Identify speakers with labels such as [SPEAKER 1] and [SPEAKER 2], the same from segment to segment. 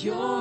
[SPEAKER 1] And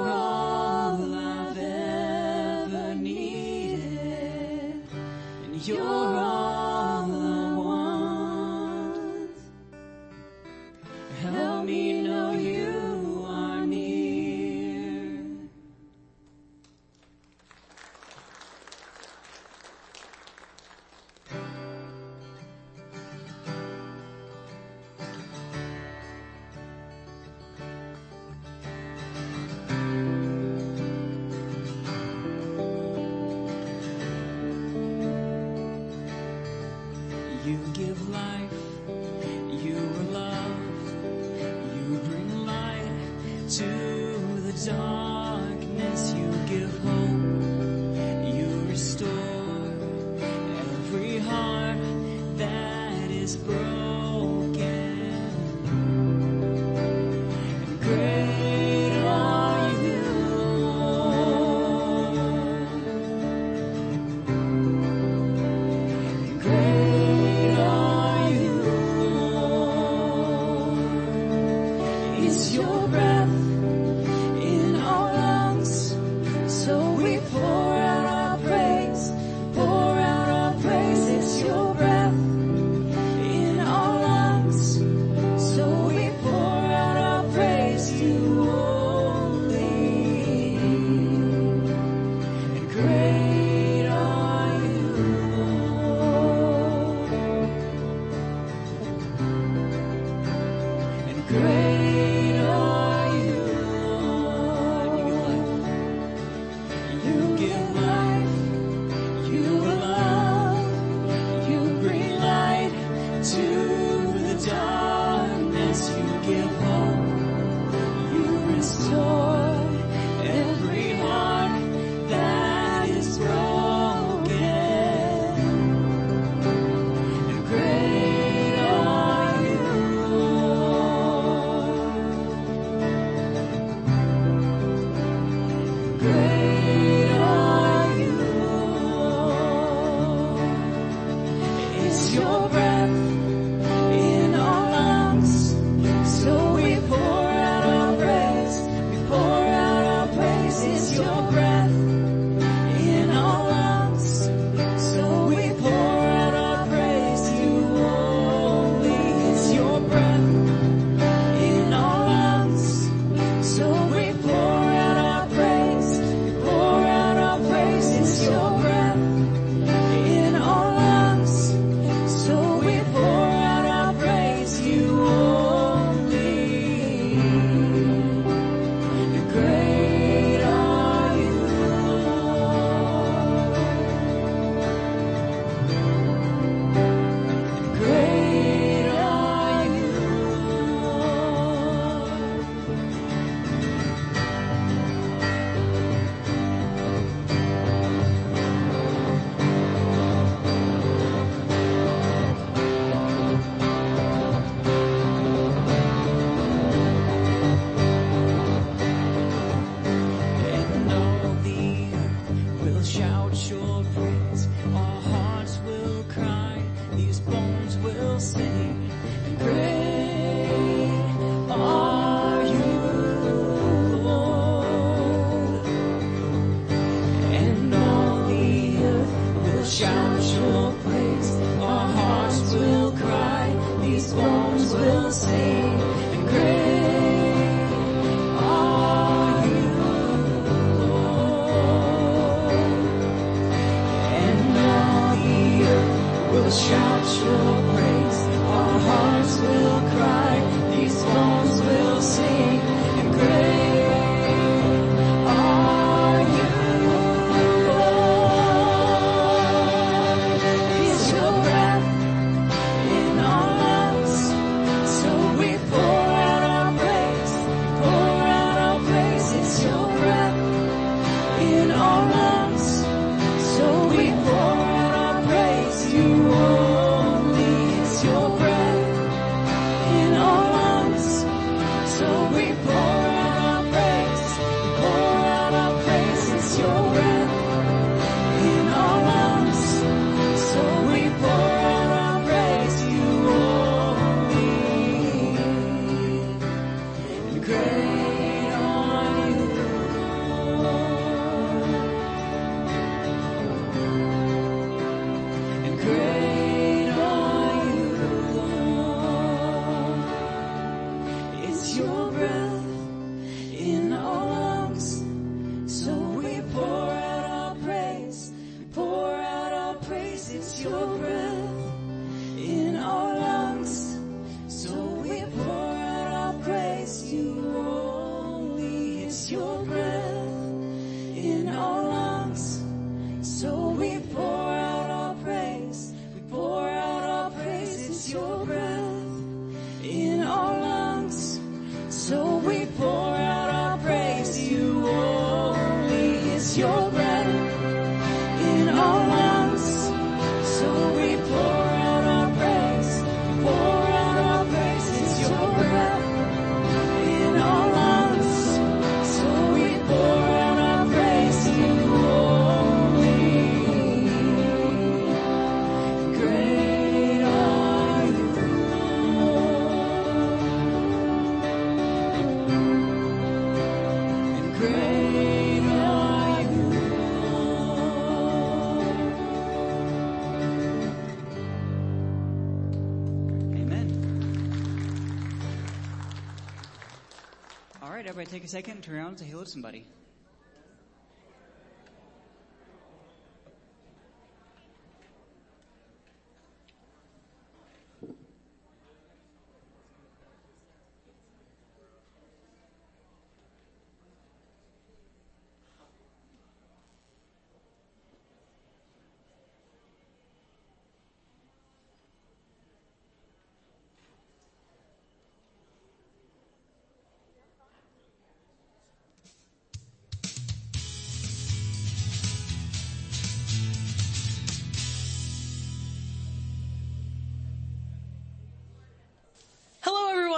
[SPEAKER 1] take a
[SPEAKER 2] second and turn around to to somebody.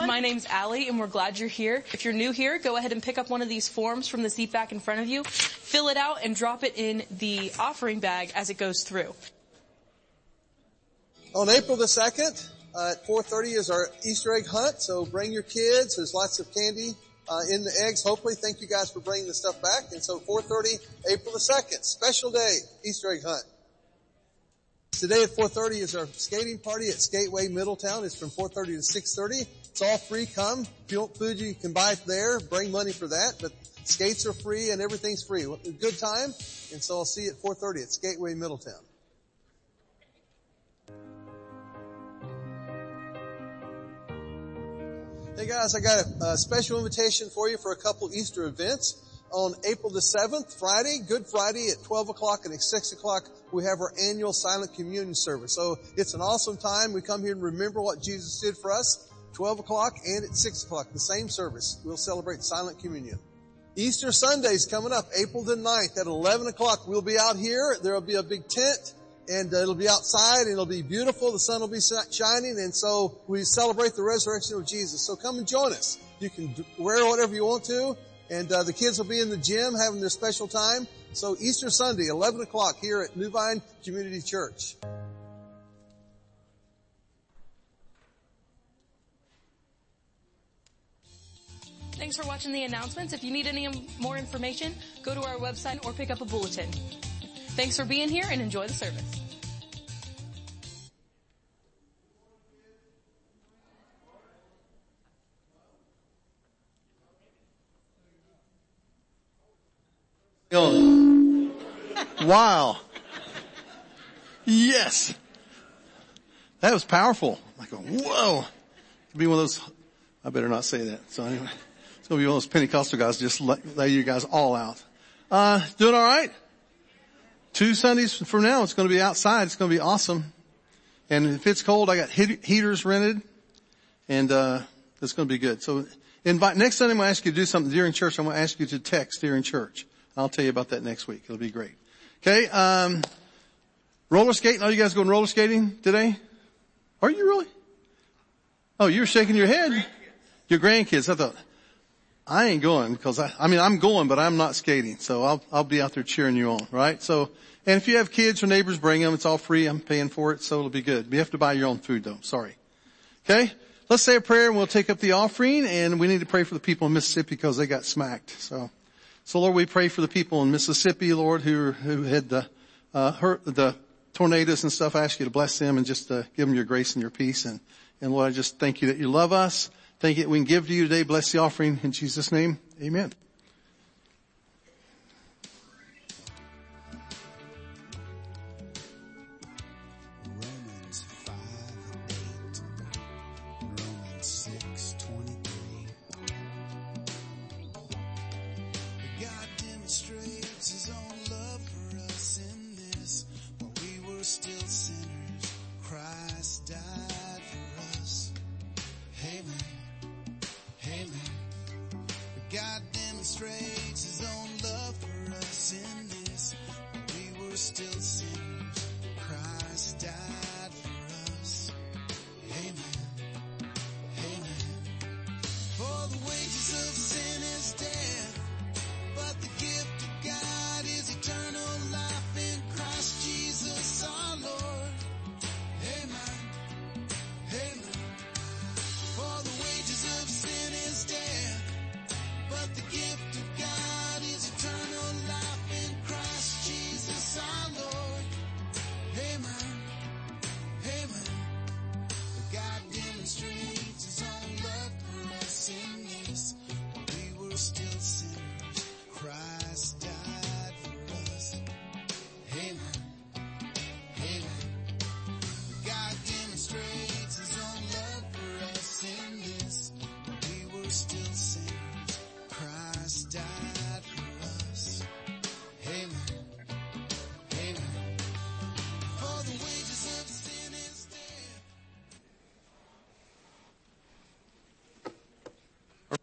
[SPEAKER 3] My name's Allie and we're glad you're here. If you're new here, go ahead and pick up one of these forms from the seat back in front of you, fill it out and drop it in the offering bag as it goes through.
[SPEAKER 4] On April the 2nd uh, at 4.30 is our Easter egg hunt, so bring your kids. There's lots of candy uh, in the eggs, hopefully. Thank you guys for bringing the stuff back. And so 4.30, April the 2nd, special day, Easter egg hunt. Today at 4.30 is our skating party at Skateway Middletown. It's from 4.30 to 6.30. It's all free. Come. If you want food, you can buy it there. Bring money for that. But skates are free and everything's free. Good time. And so I'll see you at 4.30 at Skateway Middletown. Hey guys, I got a, a special invitation for you for a couple Easter events. On April the 7th, Friday, Good Friday at 12 o'clock and at 6 o'clock, we have our annual silent communion service. So it's an awesome time. We come here and remember what Jesus did for us. 12 o'clock and at 6 o'clock, the same service. We'll celebrate silent communion. Easter Sunday's coming up, April the 9th at 11 o'clock. We'll be out here. There'll be a big tent and uh, it'll be outside and it'll be beautiful. The sun will be shining and so we celebrate the resurrection of Jesus. So come and join us. You can wear whatever you want to and uh, the kids will be in the gym having their special time. So Easter Sunday, 11 o'clock here at New Vine Community Church.
[SPEAKER 3] Thanks for watching the announcements. If you need any more information, go to our website or pick up a bulletin. Thanks for being here and enjoy the service.
[SPEAKER 5] Wow. Yes. That was powerful. I Like, whoa. Be one of those, I better not say that. So anyway, it's going to be one of those Pentecostal guys just let, lay you guys all out. Uh, doing all right? Two Sundays from now, it's going to be outside. It's going to be awesome. And if it's cold, I got heat- heaters rented and, uh, it's going to be good. So invite, next Sunday I'm going to ask you to do something during church. I'm going to ask you to text during church. I'll tell you about that next week. It'll be great. Okay, um, roller skating. Are you guys going roller skating today? Are you really? Oh, you're shaking your head. Your grandkids. I thought, I ain't going because I, I mean, I'm going, but I'm not skating. So I'll, I'll be out there cheering you on, right? So, and if you have kids or neighbors, bring them. It's all free. I'm paying for it. So it'll be good. You have to buy your own food though. Sorry. Okay. Let's say a prayer and we'll take up the offering and we need to pray for the people in Mississippi because they got smacked. So, so Lord, we pray for the people in Mississippi, Lord, who, who had the, uh, hurt, the tornadoes and stuff. I ask you to bless them and just, uh, give them your grace and your peace. And, and Lord, I just thank you that you love us. Thank you we can give to you today. Bless the offering in Jesus' name. Amen.
[SPEAKER 6] Romans 5 8, Romans demonstrates his own love for us in this. We were still sinners, Christ died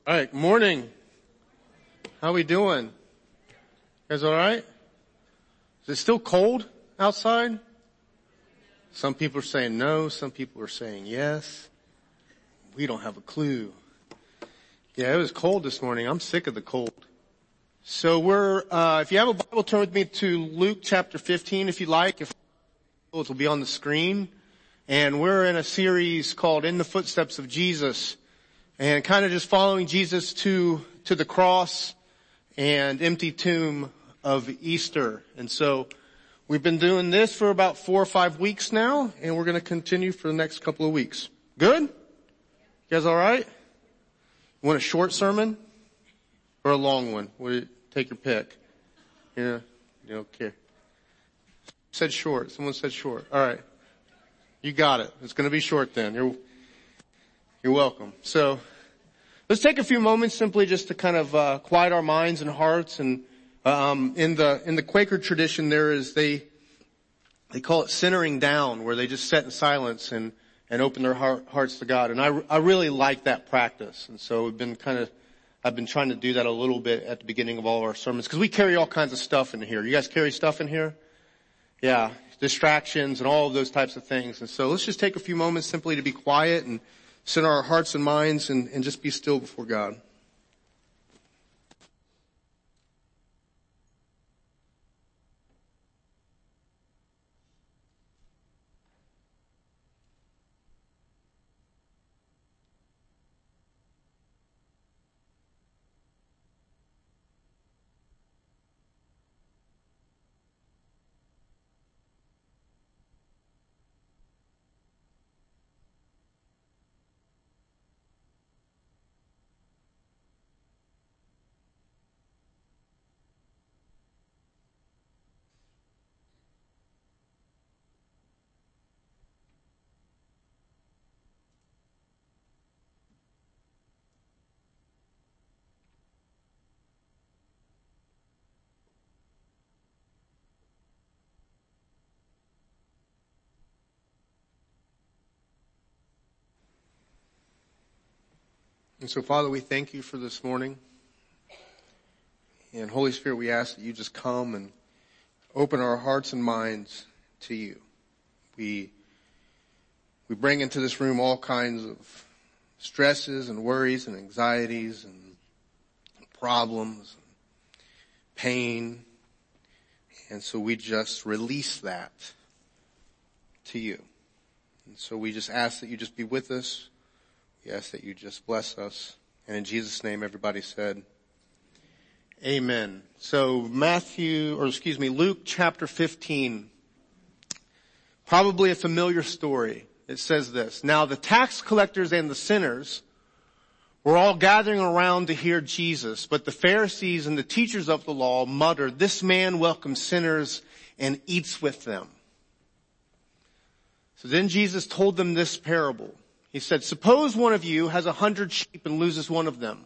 [SPEAKER 7] All right, morning. How we doing? You guys all right? Is it still cold outside? Some people are saying no, some people are saying yes. We don't have a clue. Yeah, it was cold this morning. I'm sick of the cold. So we're, uh, if you have a Bible, turn with me to Luke chapter 15 if you like. If it will be on the screen. And we're in a series called In the Footsteps of Jesus and kind of just following Jesus to, to the cross and empty tomb of Easter. And so we've been doing this for about four or five weeks now and we're going to continue for the next couple of weeks. Good? You guys alright? You want a short sermon or a long one? You, take your pick. Yeah, you don't care. Said short. Someone said short. Alright. You got it. It's going to be short then. You're, you're welcome. So let's take a few moments simply just to kind of uh, quiet our minds and hearts. And um, in the in the Quaker tradition, there is they they call it centering down, where they just sit in silence and and open their heart, hearts to God. And I I really like that practice. And so we've been kind of I've been trying to do that a little bit at the beginning of all of our sermons because we carry all kinds of stuff in here. You guys carry stuff in here? Yeah, distractions and all of those types of things. And so let's just take a few moments simply to be quiet and center our hearts and minds and, and just be still before God. And so Father, we thank you for this morning. And Holy Spirit, we ask that you just come and open our hearts and minds to you. We, we bring into this room all kinds of stresses and worries and anxieties and problems, and pain. And so we just release that to you. And so we just ask that you just be with us. We ask that you just bless us. And in Jesus' name, everybody said, Amen. So Matthew, or excuse me, Luke chapter 15. Probably a familiar story. It says this. Now the tax collectors and the sinners were all gathering around to hear Jesus, but the Pharisees and the teachers of the law muttered, this man welcomes sinners and eats with them. So then Jesus told them this parable. He said, suppose one of you has a hundred sheep and loses one of them.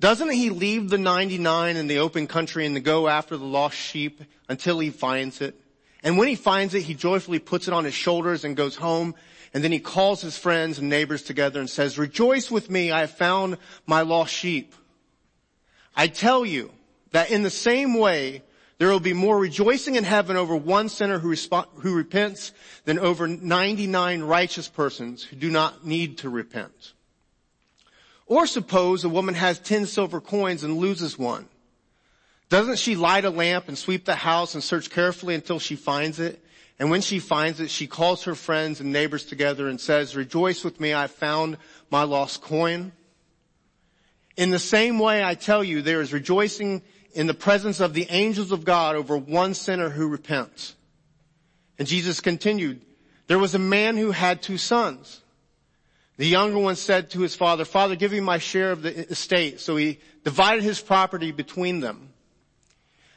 [SPEAKER 7] Doesn't he leave the 99 in the open country and go after the lost sheep until he finds it? And when he finds it, he joyfully puts it on his shoulders and goes home. And then he calls his friends and neighbors together and says, rejoice with me, I have found my lost sheep. I tell you that in the same way, there will be more rejoicing in heaven over one sinner who, resp- who repents than over 99 righteous persons who do not need to repent. Or suppose a woman has 10 silver coins and loses one. Doesn't she light a lamp and sweep the house and search carefully until she finds it? And when she finds it, she calls her friends and neighbors together and says, rejoice with me, I found my lost coin. In the same way, I tell you, there is rejoicing in the presence of the angels of God over one sinner who repents. And Jesus continued, there was a man who had two sons. The younger one said to his father, father, give me my share of the estate. So he divided his property between them.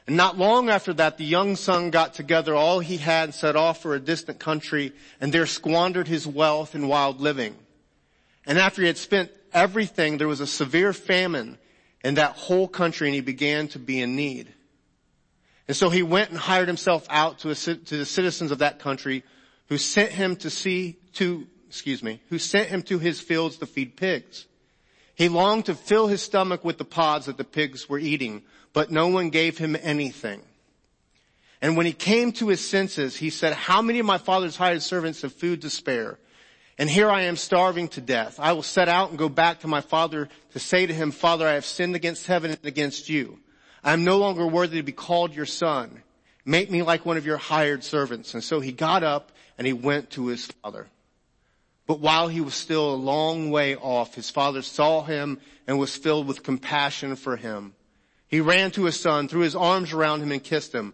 [SPEAKER 7] And not long after that, the young son got together all he had and set off for a distant country and there squandered his wealth in wild living. And after he had spent everything, there was a severe famine in that whole country and he began to be in need. And so he went and hired himself out to, a, to the citizens of that country who sent him to see, to, excuse me, who sent him to his fields to feed pigs. He longed to fill his stomach with the pods that the pigs were eating, but no one gave him anything. And when he came to his senses, he said, how many of my father's hired servants have food to spare? And here I am starving to death. I will set out and go back to my father to say to him, Father, I have sinned against heaven and against you. I am no longer worthy to be called your son. Make me like one of your hired servants. And so he got up and he went to his father. But while he was still a long way off, his father saw him and was filled with compassion for him. He ran to his son, threw his arms around him and kissed him.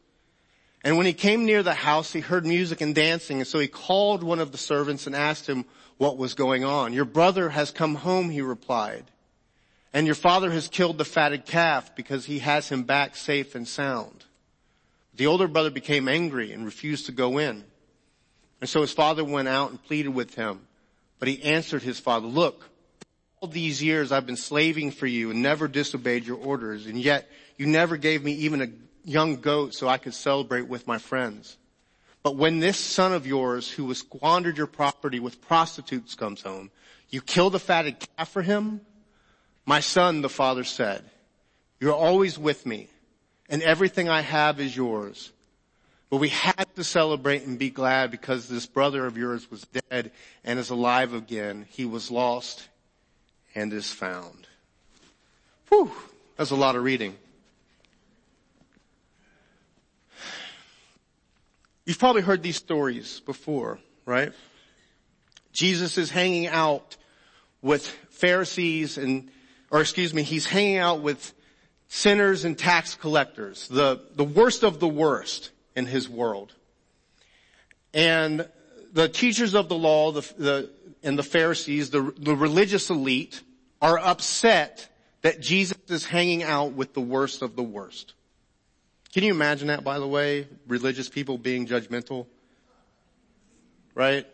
[SPEAKER 7] And when he came near the house, he heard music and dancing. And so he called one of the servants and asked him what was going on. Your brother has come home, he replied. And your father has killed the fatted calf because he has him back safe and sound. The older brother became angry and refused to go in. And so his father went out and pleaded with him. But he answered his father, look, all these years I've been slaving for you and never disobeyed your orders, and yet you never gave me even a young goat so I could celebrate with my friends. But when this son of yours who has squandered your property with prostitutes comes home, you kill the fatted calf for him? My son, the father said, you're always with me and everything I have is yours. But we had to celebrate and be glad because this brother of yours was dead and is alive again. He was lost and is found. Whew, that's a lot of reading. You've probably heard these stories before, right? Jesus is hanging out with Pharisees and, or excuse me, he's hanging out with sinners and tax collectors, the, the worst of the worst in his world. And the teachers of the law, the, the, and the Pharisees, the, the religious elite, are upset that Jesus is hanging out with the worst of the worst. Can you imagine that, by the way? Religious people being judgmental? Right?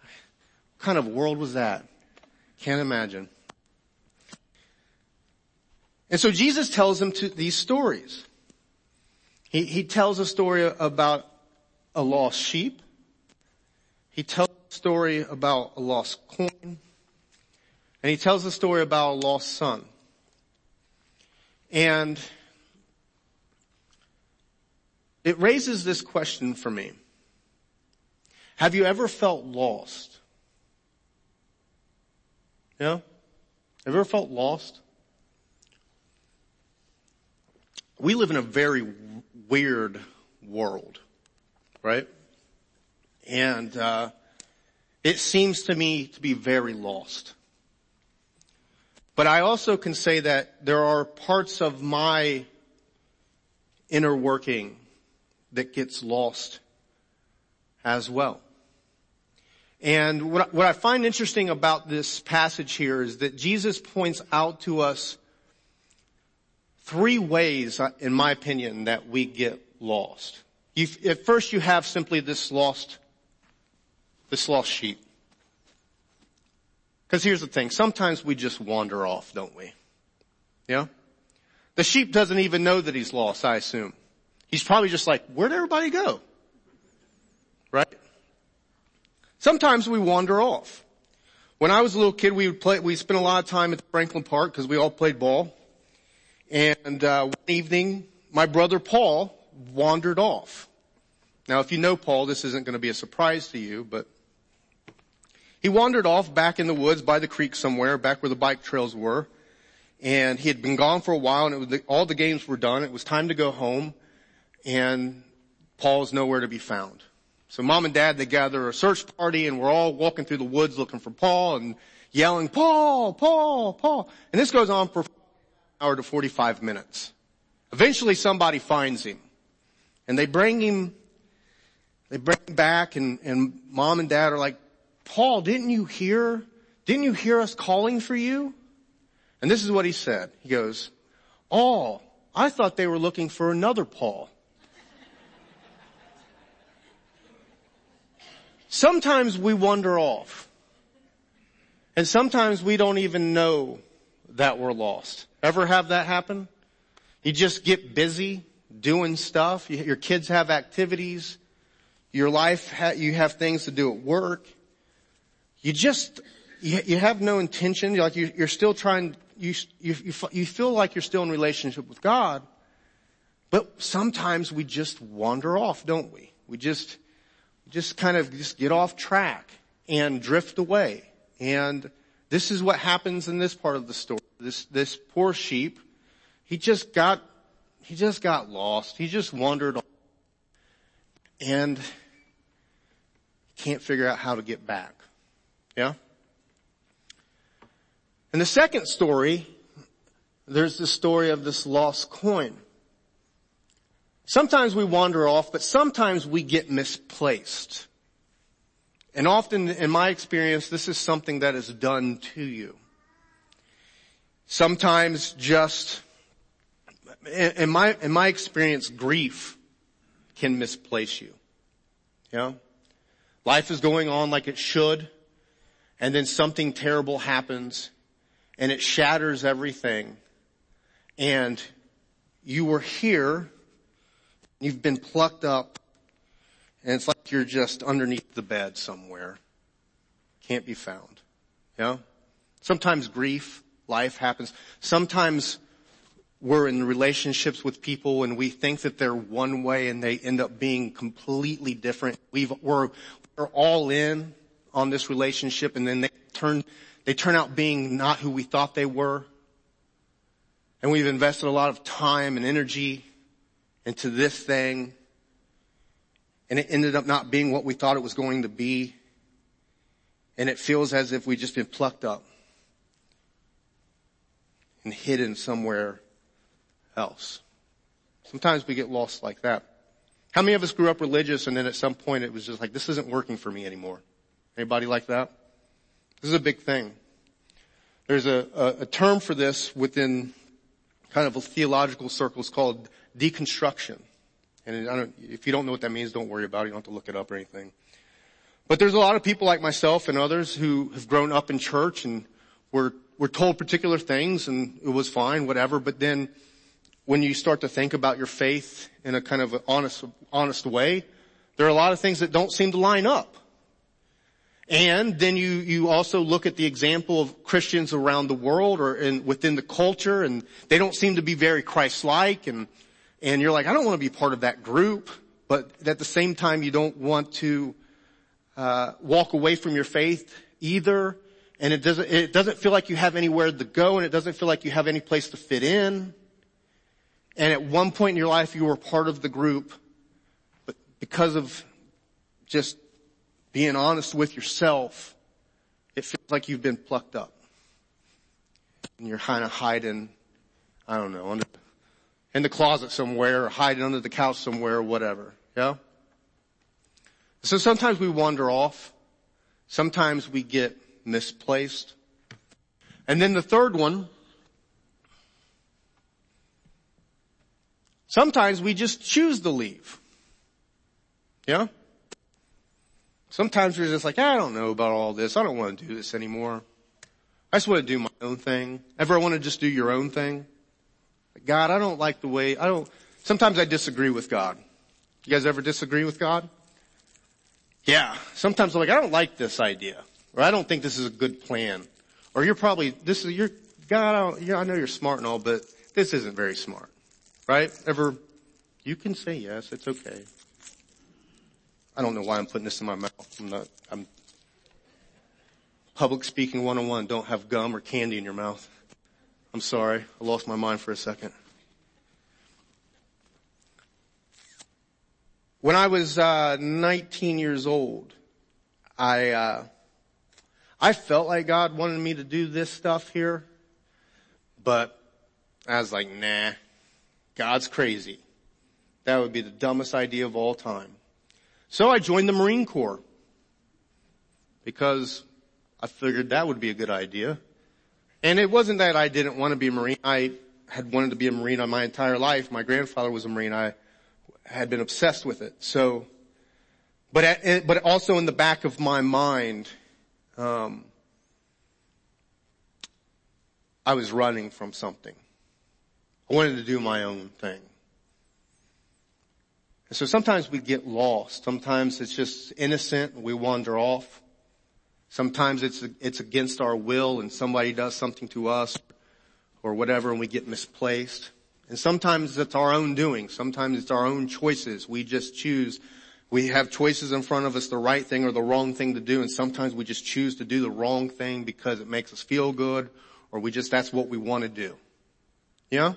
[SPEAKER 7] What kind of world was that? Can't imagine. And so Jesus tells them to these stories. He, he tells a story about a lost sheep. He tells a story about a lost coin. And he tells a story about a lost son. And it raises this question for me. Have you ever felt lost? Yeah? Have you ever felt lost? We live in a very weird world, right? And, uh, it seems to me to be very lost. But I also can say that there are parts of my inner working that gets lost as well. And what, what I find interesting about this passage here is that Jesus points out to us three ways, uh, in my opinion, that we get lost. You, at first you have simply this lost, this lost sheep. Cause here's the thing, sometimes we just wander off, don't we? Yeah? The sheep doesn't even know that he's lost, I assume. He's probably just like, where'd everybody go? Right? Sometimes we wander off. When I was a little kid, we would play, we spent a lot of time at Franklin Park because we all played ball. And, uh, one evening, my brother Paul wandered off. Now if you know Paul, this isn't going to be a surprise to you, but he wandered off back in the woods by the creek somewhere, back where the bike trails were. And he had been gone for a while and was all the games were done. It was time to go home and Paul's nowhere to be found. So mom and dad, they gather a search party and we're all walking through the woods looking for Paul and yelling, Paul, Paul, Paul. And this goes on for an hour to 45 minutes. Eventually somebody finds him and they bring him, they bring him back and, and mom and dad are like, Paul, didn't you hear, didn't you hear us calling for you? And this is what he said. He goes, Oh, I thought they were looking for another Paul. Sometimes we wander off. And sometimes we don't even know that we're lost. Ever have that happen? You just get busy doing stuff. Your kids have activities. Your life, you have things to do at work. You just, you, have no intention. Like you're still trying, you, you, you feel like you're still in relationship with God. But sometimes we just wander off, don't we? We just, just kind of just get off track and drift away. And this is what happens in this part of the story. This, this poor sheep, he just got, he just got lost. He just wandered off and can't figure out how to get back. Yeah? In the second story, there's the story of this lost coin. Sometimes we wander off, but sometimes we get misplaced. And often in my experience, this is something that is done to you. Sometimes just, in my, in my experience, grief can misplace you. Yeah? Life is going on like it should, and then something terrible happens, and it shatters everything, and you were here You've been plucked up and it's like you're just underneath the bed somewhere. Can't be found. Yeah? Sometimes grief, life happens. Sometimes we're in relationships with people and we think that they're one way and they end up being completely different. We've, we're, we're all in on this relationship and then they turn, they turn out being not who we thought they were. And we've invested a lot of time and energy into this thing and it ended up not being what we thought it was going to be. And it feels as if we've just been plucked up and hidden somewhere else. Sometimes we get lost like that. How many of us grew up religious and then at some point it was just like, this isn't working for me anymore? Anybody like that? This is a big thing. There's a, a, a term for this within kind of theological circles called deconstruction. And if you don't know what that means, don't worry about it. You don't have to look it up or anything. But there's a lot of people like myself and others who have grown up in church and were, were told particular things and it was fine, whatever. But then when you start to think about your faith in a kind of honest, honest way, there are a lot of things that don't seem to line up. And then you, you also look at the example of Christians around the world or in, within the culture and they don't seem to be very Christ-like and, and you're like, I don't want to be part of that group, but at the same time you don't want to, uh, walk away from your faith either. And it doesn't, it doesn't feel like you have anywhere to go and it doesn't feel like you have any place to fit in. And at one point in your life you were part of the group, but because of just being honest with yourself, it feels like you've been plucked up. And you're kind of hiding, I don't know, under, in the closet somewhere or hiding under the couch somewhere or whatever. Yeah? So sometimes we wander off. Sometimes we get misplaced. And then the third one, sometimes we just choose to leave. Yeah? Sometimes we're just like, I don't know about all this. I don't want to do this anymore. I just want to do my own thing. Ever want to just do your own thing? God, I don't like the way, I don't, sometimes I disagree with God. You guys ever disagree with God? Yeah. Sometimes I'm like, I don't like this idea. Or I don't think this is a good plan. Or you're probably, this is, you're, God, I, yeah, I know you're smart and all, but this isn't very smart. Right? Ever, you can say yes, it's okay. I don't know why I'm putting this in my mouth. I'm not, I'm public speaking 101. Don't have gum or candy in your mouth. I'm sorry. I lost my mind for a second. When I was uh, 19 years old, I uh, I felt like God wanted me to do this stuff here, but I was like, nah, God's crazy. That would be the dumbest idea of all time. So I joined the Marine Corps because I figured that would be a good idea. And it wasn't that I didn't want to be a Marine. I had wanted to be a Marine on my entire life. My grandfather was a Marine. I had been obsessed with it. So, but at, but also in the back of my mind, um, I was running from something. I wanted to do my own thing. And so sometimes we get lost. Sometimes it's just innocent we wander off. Sometimes it's, it's against our will and somebody does something to us or whatever and we get misplaced. And sometimes it's our own doing. Sometimes it's our own choices. We just choose. We have choices in front of us, the right thing or the wrong thing to do. And sometimes we just choose to do the wrong thing because it makes us feel good or we just, that's what we want to do. Yeah?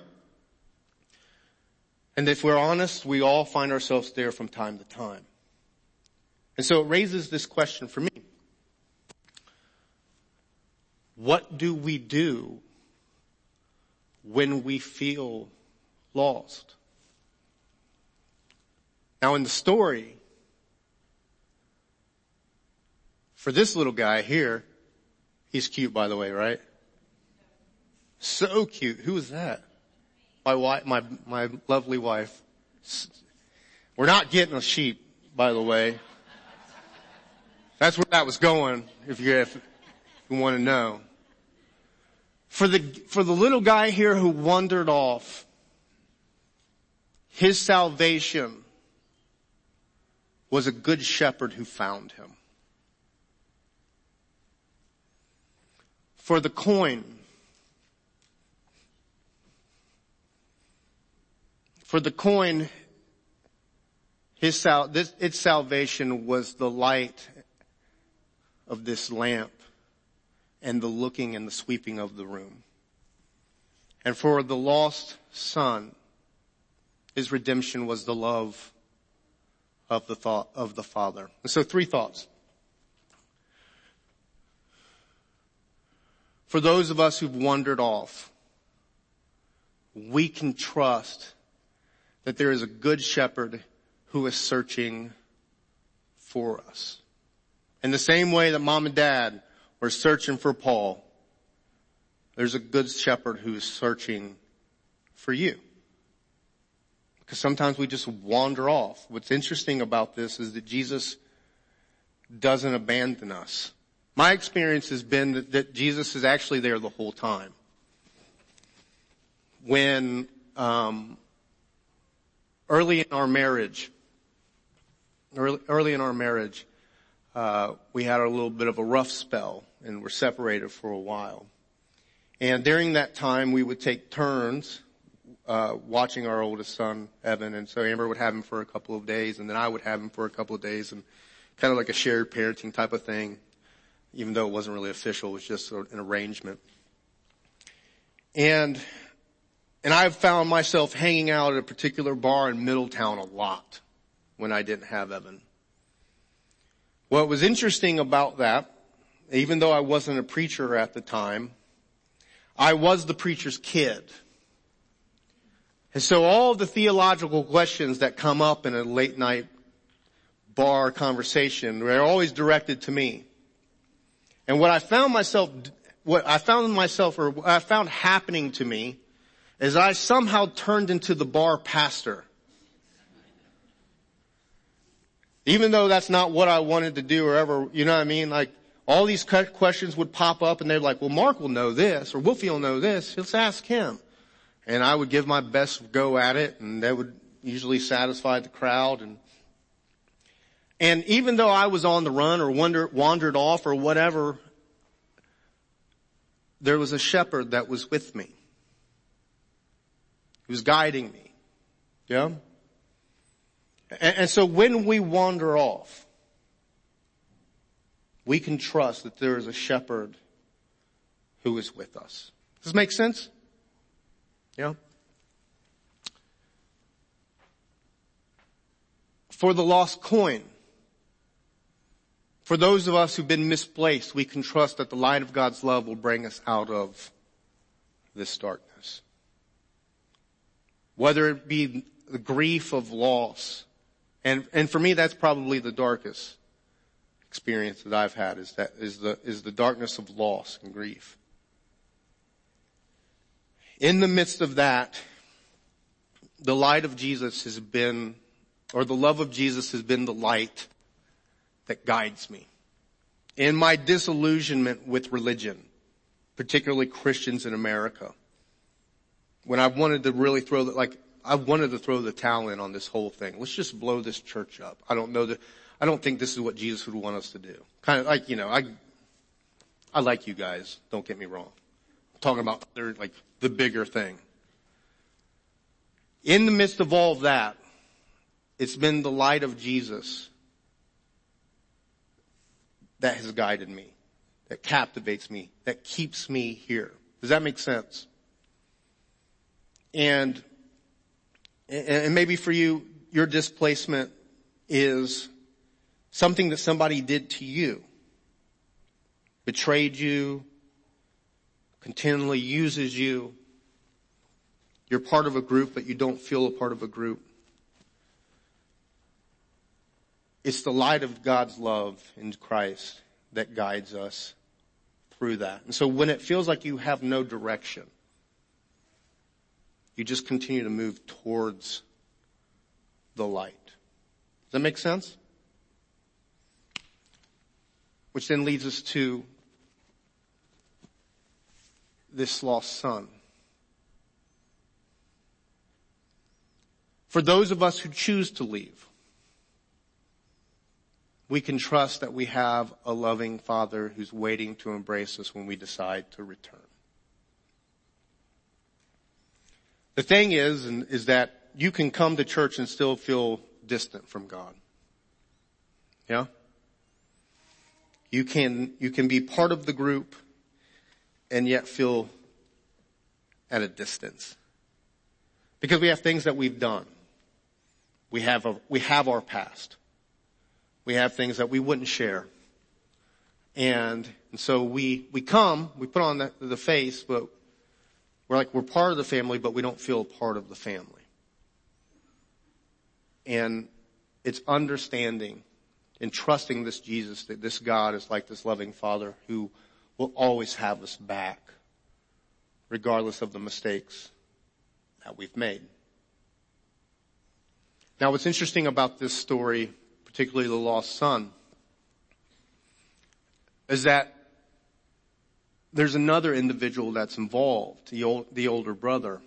[SPEAKER 7] And if we're honest, we all find ourselves there from time to time. And so it raises this question for me. What do we do when we feel lost? Now in the story, for this little guy here, he's cute by the way, right? So cute. Who is that? My wife, my, my lovely wife. We're not getting a sheep, by the way. That's where that was going, if you, if you want to know. For the, for the little guy here who wandered off, his salvation was a good shepherd who found him. For the coin, For the coin, his its salvation was the light of this lamp and the looking and the sweeping of the room. And for the lost son, his redemption was the love of the thought of the father. And so three thoughts. For those of us who've wandered off, we can trust that there is a good shepherd who is searching for us. In the same way that mom and dad were searching for Paul, there's a good shepherd who is searching for you. Because sometimes we just wander off. What's interesting about this is that Jesus doesn't abandon us. My experience has been that, that Jesus is actually there the whole time. When um, early in our marriage, early, early in our marriage, uh, we had a little bit of a rough spell and were separated for a while. And during that time, we would take turns uh, watching our oldest son, Evan. And so Amber would have him for a couple of days, and then I would have him for a couple of days, and kind of like a shared parenting type of thing, even though it wasn't really official. It was just an arrangement. And and I've found myself hanging out at a particular bar in Middletown a lot when I didn't have Evan. What was interesting about that, even though I wasn't a preacher at the time, I was the preacher's kid. And so all the theological questions that come up in a late night bar conversation were always directed to me. And what I found myself, what I found myself, or what I found happening to me, is I somehow turned into the bar pastor. Even though that's not what I wanted to do or ever, you know what I mean? Like, all these questions would pop up and they're like, well, Mark will know this or Wolfie will know this. Let's ask him. And I would give my best go at it and that would usually satisfy the crowd. And, and even though I was on the run or wander, wandered off or whatever, there was a shepherd that was with me. He was guiding me. Yeah? And, and so when we wander off, we can trust that there is a shepherd who is with us. Does this make sense? Yeah? For the lost coin, for those of us who've been misplaced, we can trust that the light of God's love will bring us out of this darkness. Whether it be the grief of loss, and, and for me that's probably the darkest experience that I've had is that, is the, is the darkness of loss and grief. In the midst of that, the light of Jesus has been, or the love of Jesus has been the light that guides me. In my disillusionment with religion, particularly Christians in America, when I wanted to really throw the, like, I wanted to throw the towel in on this whole thing. Let's just blow this church up. I don't know that, I don't think this is what Jesus would want us to do. Kind of like, you know, I, I like you guys. Don't get me wrong. I'm talking about they're like the bigger thing. In the midst of all of that, it's been the light of Jesus that has guided me, that captivates me, that keeps me here. Does that make sense? And, and maybe for you, your displacement is Something that somebody did to you. Betrayed you. Continually uses you. You're part of a group, but you don't feel a part of a group. It's the light of God's love in Christ that guides us through that. And so when it feels like you have no direction, you just continue to move towards the light. Does that make sense? Which then leads us to this lost son. For those of us who choose to leave, we can trust that we have a loving father who's waiting to embrace us when we decide to return. The thing is, is that you can come to church and still feel distant from God. Yeah? You can, you can be part of the group and yet feel at a distance. Because we have things that we've done. We have a, we have our past. We have things that we wouldn't share. And, and so we, we come, we put on the, the face, but we're like, we're part of the family, but we don't feel part of the family. And it's understanding in trusting this Jesus, that this God is like this loving Father who will always have us back, regardless of the mistakes that we've made. Now what's interesting about this story, particularly the lost son, is that there's another individual that's involved, the, old, the older brother.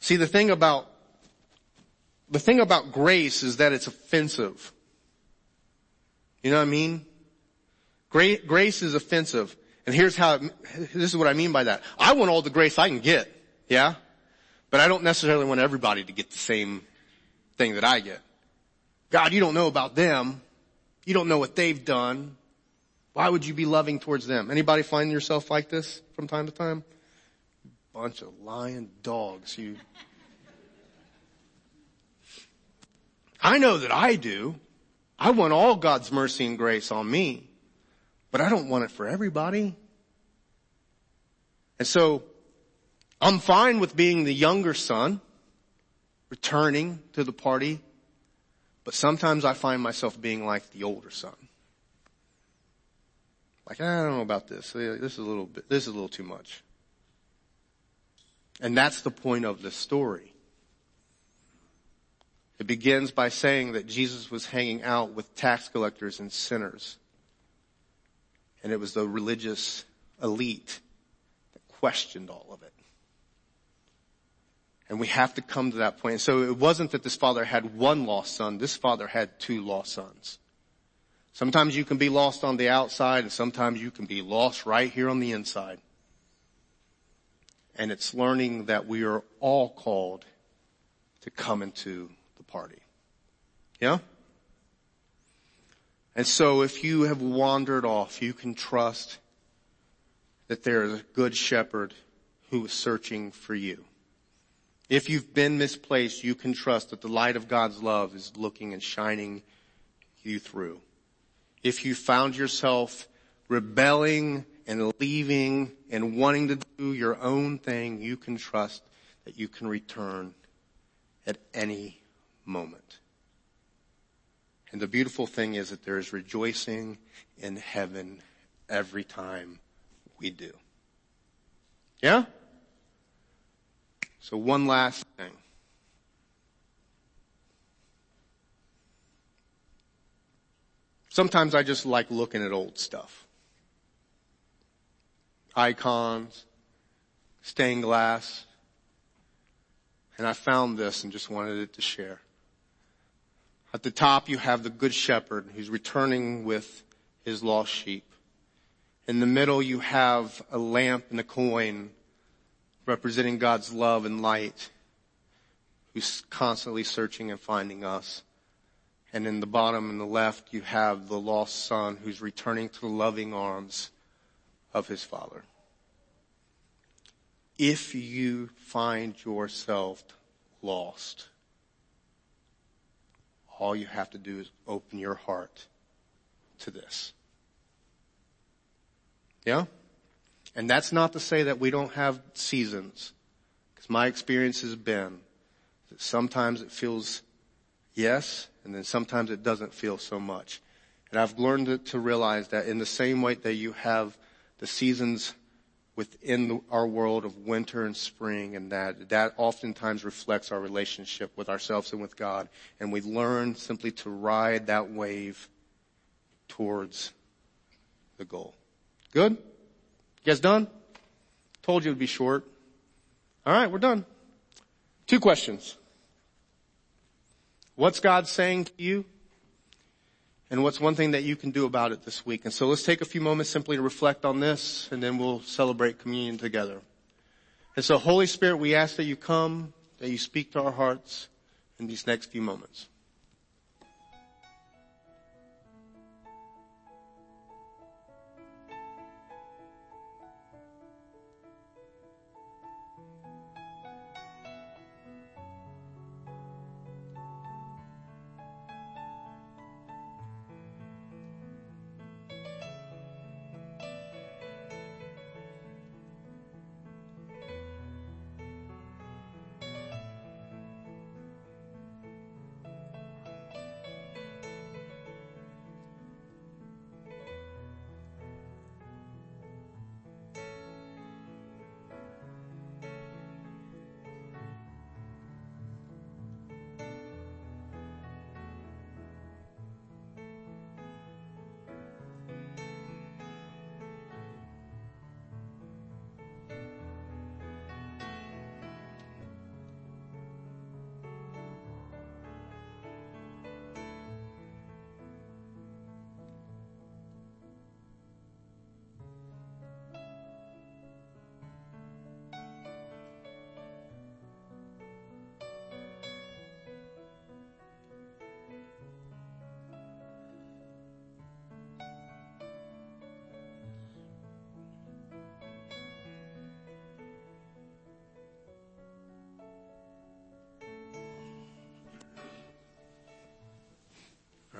[SPEAKER 7] See, the thing about, the thing about grace is that it's offensive. You know what I mean? Grace is offensive. And here's how, it, this is what I mean by that. I want all the grace I can get. Yeah? But I don't necessarily want everybody to get the same thing that I get. God, you don't know about them. You don't know what they've done. Why would you be loving towards them? Anybody find yourself like this from time to time? Bunch of lying dogs. You. I know that I do. I want all God's mercy and grace on me, but I don't want it for everybody. And so I'm fine with being the younger son, returning to the party, but sometimes I find myself being like the older son. Like, I don't know about this. This is a little bit, this is a little too much. And that's the point of the story. It begins by saying that Jesus was hanging out with tax collectors and sinners. And it was the religious elite that questioned all of it. And we have to come to that point. So it wasn't that this father had one lost son. This father had two lost sons. Sometimes you can be lost on the outside and sometimes you can be lost right here on the inside. And it's learning that we are all called to come into party. Yeah? And so if you have wandered off, you can trust that there is a good shepherd who is searching for you. If you've been misplaced, you can trust that the light of God's love is looking and shining you through. If you found yourself rebelling and leaving and wanting to do your own thing, you can trust that you can return at any moment. And the beautiful thing is that there is rejoicing in heaven every time we do. Yeah? So one last thing. Sometimes I just like looking at old stuff. Icons, stained glass. And I found this and just wanted it to share. At the top you have the good shepherd who's returning with his lost sheep. In the middle you have a lamp and a coin representing God's love and light who's constantly searching and finding us. And in the bottom and the left, you have the lost son who's returning to the loving arms of his father. If you find yourself lost, all you have to do is open your heart to this. Yeah? And that's not to say that we don't have seasons. Because my experience has been that sometimes it feels yes, and then sometimes it doesn't feel so much. And I've learned to realize that in the same way that you have the seasons within our world of winter and spring and that, that oftentimes reflects our relationship with ourselves and with God. And we learn simply to ride that wave towards the goal. Good? You guys done? Told you it would be short. Alright, we're done. Two questions. What's God saying to you? And what's one thing that you can do about it this week? And so let's take a few moments simply to reflect on this and then we'll celebrate communion together. And so Holy Spirit, we ask that you come, that you speak to our hearts in these next few moments.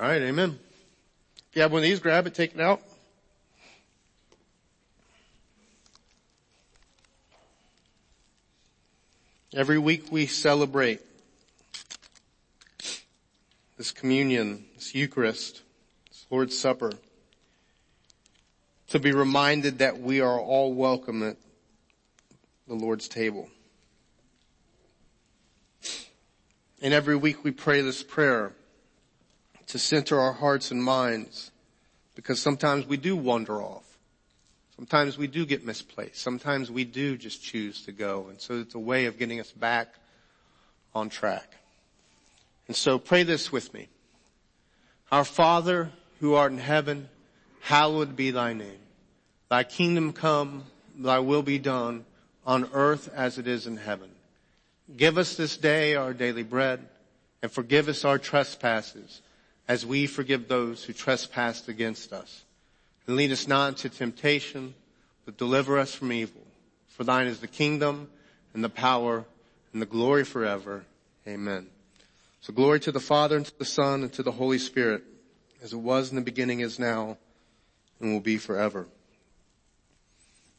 [SPEAKER 7] All right, amen. If you have one of these, grab it, take it out. Every week we celebrate this communion, this Eucharist, this Lord's Supper, to be reminded that we are all welcome at the Lord's table. And every week we pray this prayer to center our hearts and minds because sometimes we do wander off. Sometimes we do get misplaced. Sometimes we do just choose to go. And so it's a way of getting us back on track. And so pray this with me. Our Father who art in heaven, hallowed be thy name. Thy kingdom come, thy will be done on earth as it is in heaven. Give us this day our daily bread and forgive us our trespasses as we forgive those who trespass against us. And lead us not into temptation, but deliver us from evil. For thine is the kingdom and the power and the glory forever. Amen. So glory to the Father and to the Son and to the Holy Spirit as it was in the beginning is now and will be forever.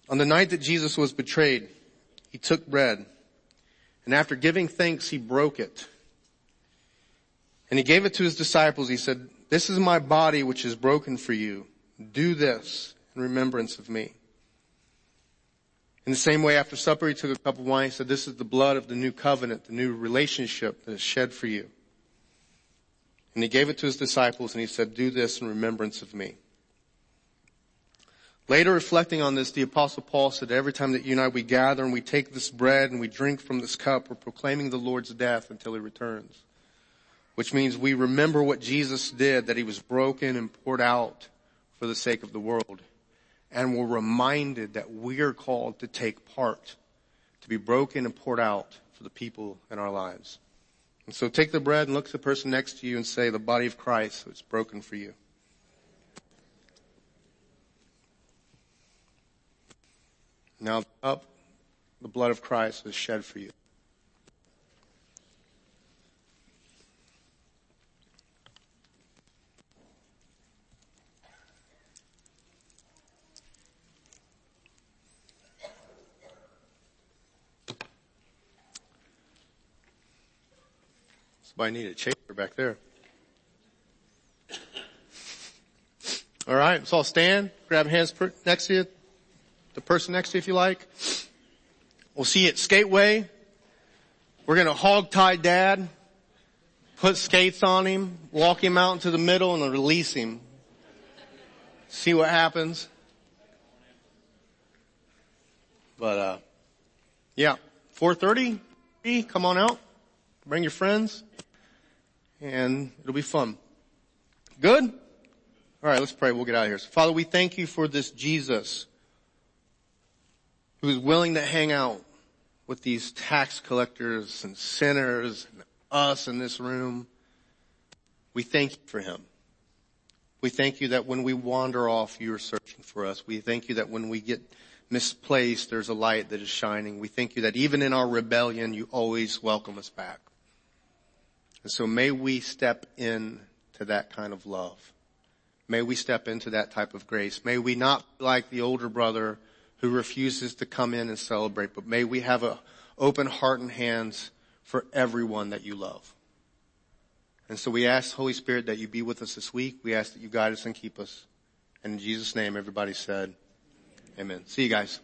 [SPEAKER 7] On the night that Jesus was betrayed, he took bread and after giving thanks, he broke it. And he gave it to his disciples. He said, this is my body which is broken for you. Do this in remembrance of me. In the same way, after supper, he took a cup of wine. He said, this is the blood of the new covenant, the new relationship that is shed for you. And he gave it to his disciples and he said, do this in remembrance of me. Later reflecting on this, the apostle Paul said every time that you and I, we gather and we take this bread and we drink from this cup, we're proclaiming the Lord's death until he returns. Which means we remember what Jesus did, that he was broken and poured out for the sake of the world. And we're reminded that we are called to take part, to be broken and poured out for the people in our lives. And so take the bread and look at the person next to you and say, the body of Christ is broken for you. Now up, the blood of Christ is shed for you. Somebody need a chaser back there. All right, let's all stand. Grab hands per- next to you. The person next to you if you like. We'll see you at Skateway. We're gonna hog tie dad, put skates on him, walk him out into the middle and release him. See what happens. But uh, yeah, 4.30, come on out. Bring your friends and it'll be fun. Good? All right, let's pray. We'll get out of here. So, Father, we thank you for this Jesus who is willing to hang out with these tax collectors and sinners and us in this room. We thank you for him. We thank you that when we wander off, you are searching for us. We thank you that when we get misplaced, there's a light that is shining. We thank you that even in our rebellion, you always welcome us back. And so may we step in to that kind of love. May we step into that type of grace. May we not like the older brother who refuses to come in and celebrate, but may we have an open heart and hands for everyone that you love. And so we ask, Holy Spirit, that you be with us this week. We ask that you guide us and keep us. And in Jesus' name, everybody said, Amen. See you guys.